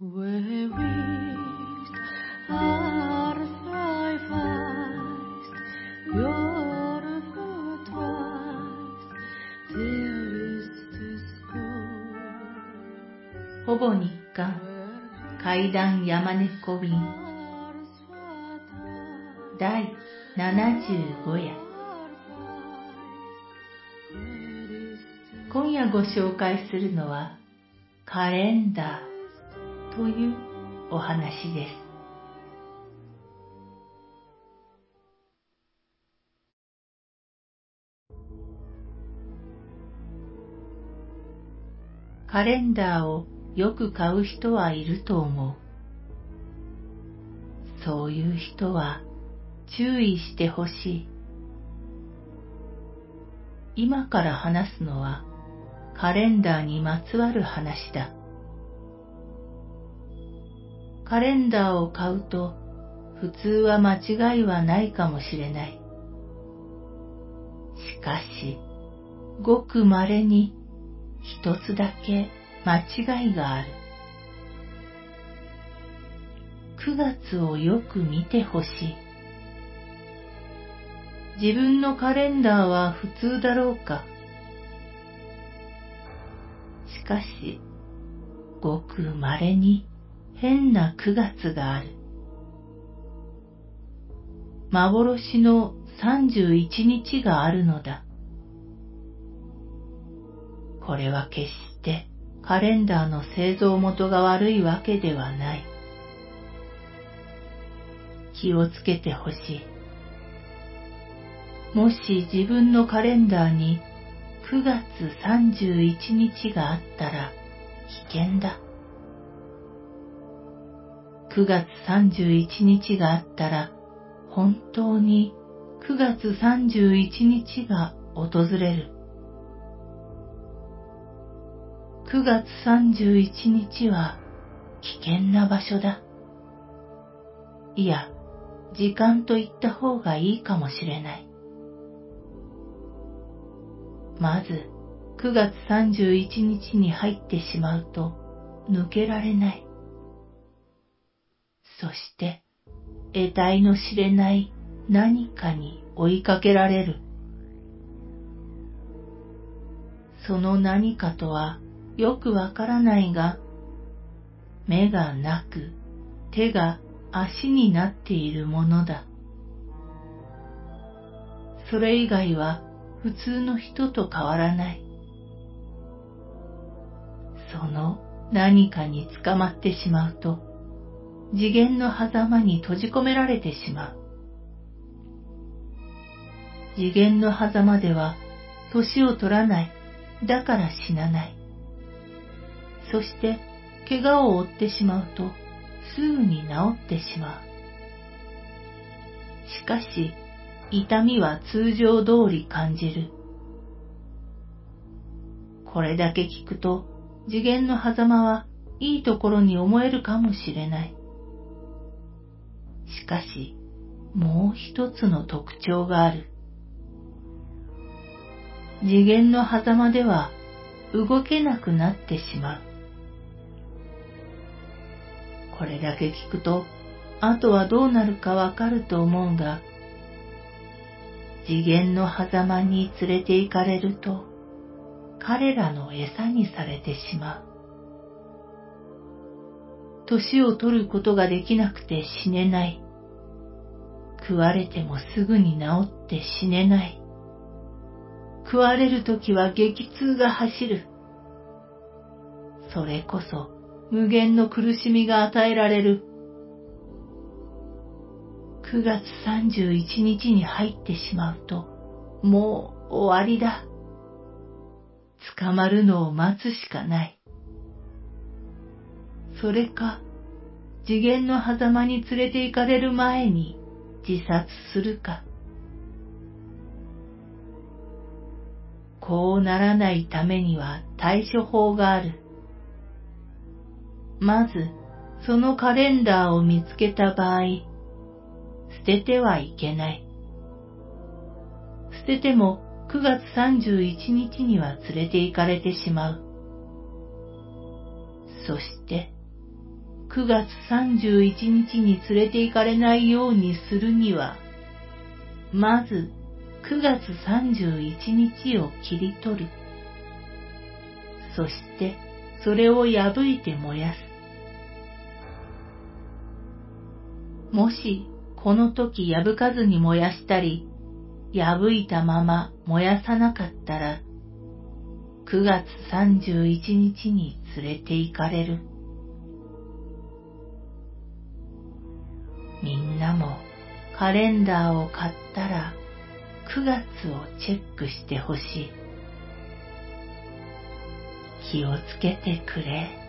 ほぼ日刊階段山猫便第75夜。今夜ご紹介するのはカレンダーというお話です。カレンダーをよく買う人はいると思う。そういう人は注意してほしい。今から話すのはカレンダーにまつわる話だ。カレンダーを買うと普通は間違いはないかもしれない。しかし、ごく稀に一つだけ間違いがある。9月をよく見てほしい。自分のカレンダーは普通だろうかしかし、ごく稀に変な9月がある。幻の31日があるのだ。これは決してカレンダーの製造元が悪いわけではない。気をつけてほしい。もし自分のカレンダーに9月31日があったら危険だ。9月31日があったら本当に9月31日が訪れる。9月31日は危険な場所だ。いや、時間と言った方がいいかもしれない。まず、9月31日に入ってしまうと抜けられない。そして、得体の知れない何かに追いかけられる。その何かとはよくわからないが、目がなく手が足になっているものだ。それ以外は普通の人と変わらない。その何かに捕まってしまうと、次元の狭間に閉じ込められてしまう。次元の狭間では、年を取らない、だから死なない。そして、怪我を負ってしまうと、すぐに治ってしまう。しかし、痛みは通常通り感じる。これだけ聞くと、次元の狭間はいいところに思えるかもしれない。しかし、もう一つの特徴がある。次元の狭間では動けなくなってしまう。これだけ聞くと、あとはどうなるかわかると思うが、次元の狭間に連れて行かれると、彼らの餌にされてしまう。年を取ることができなくて死ねない。食われてもすぐに治って死ねない。食われるときは激痛が走る。それこそ無限の苦しみが与えられる。9月31日に入ってしまうと、もう終わりだ。捕まるのを待つしかない。それか、次元の狭間に連れて行かれる前に自殺するか。こうならないためには対処法がある。まず、そのカレンダーを見つけた場合、捨ててはいけない。捨てても9月31日には連れて行かれてしまう。そして、9月31日に連れて行かれないようにするには、まず9月31日を切り取る。そしてそれを破いて燃やす。もしこの時破かずに燃やしたり、破いたまま燃やさなかったら、9月31日に連れて行かれる。からもカレンダーを買ったら9月をチェックしてほしい。気をつけてくれ。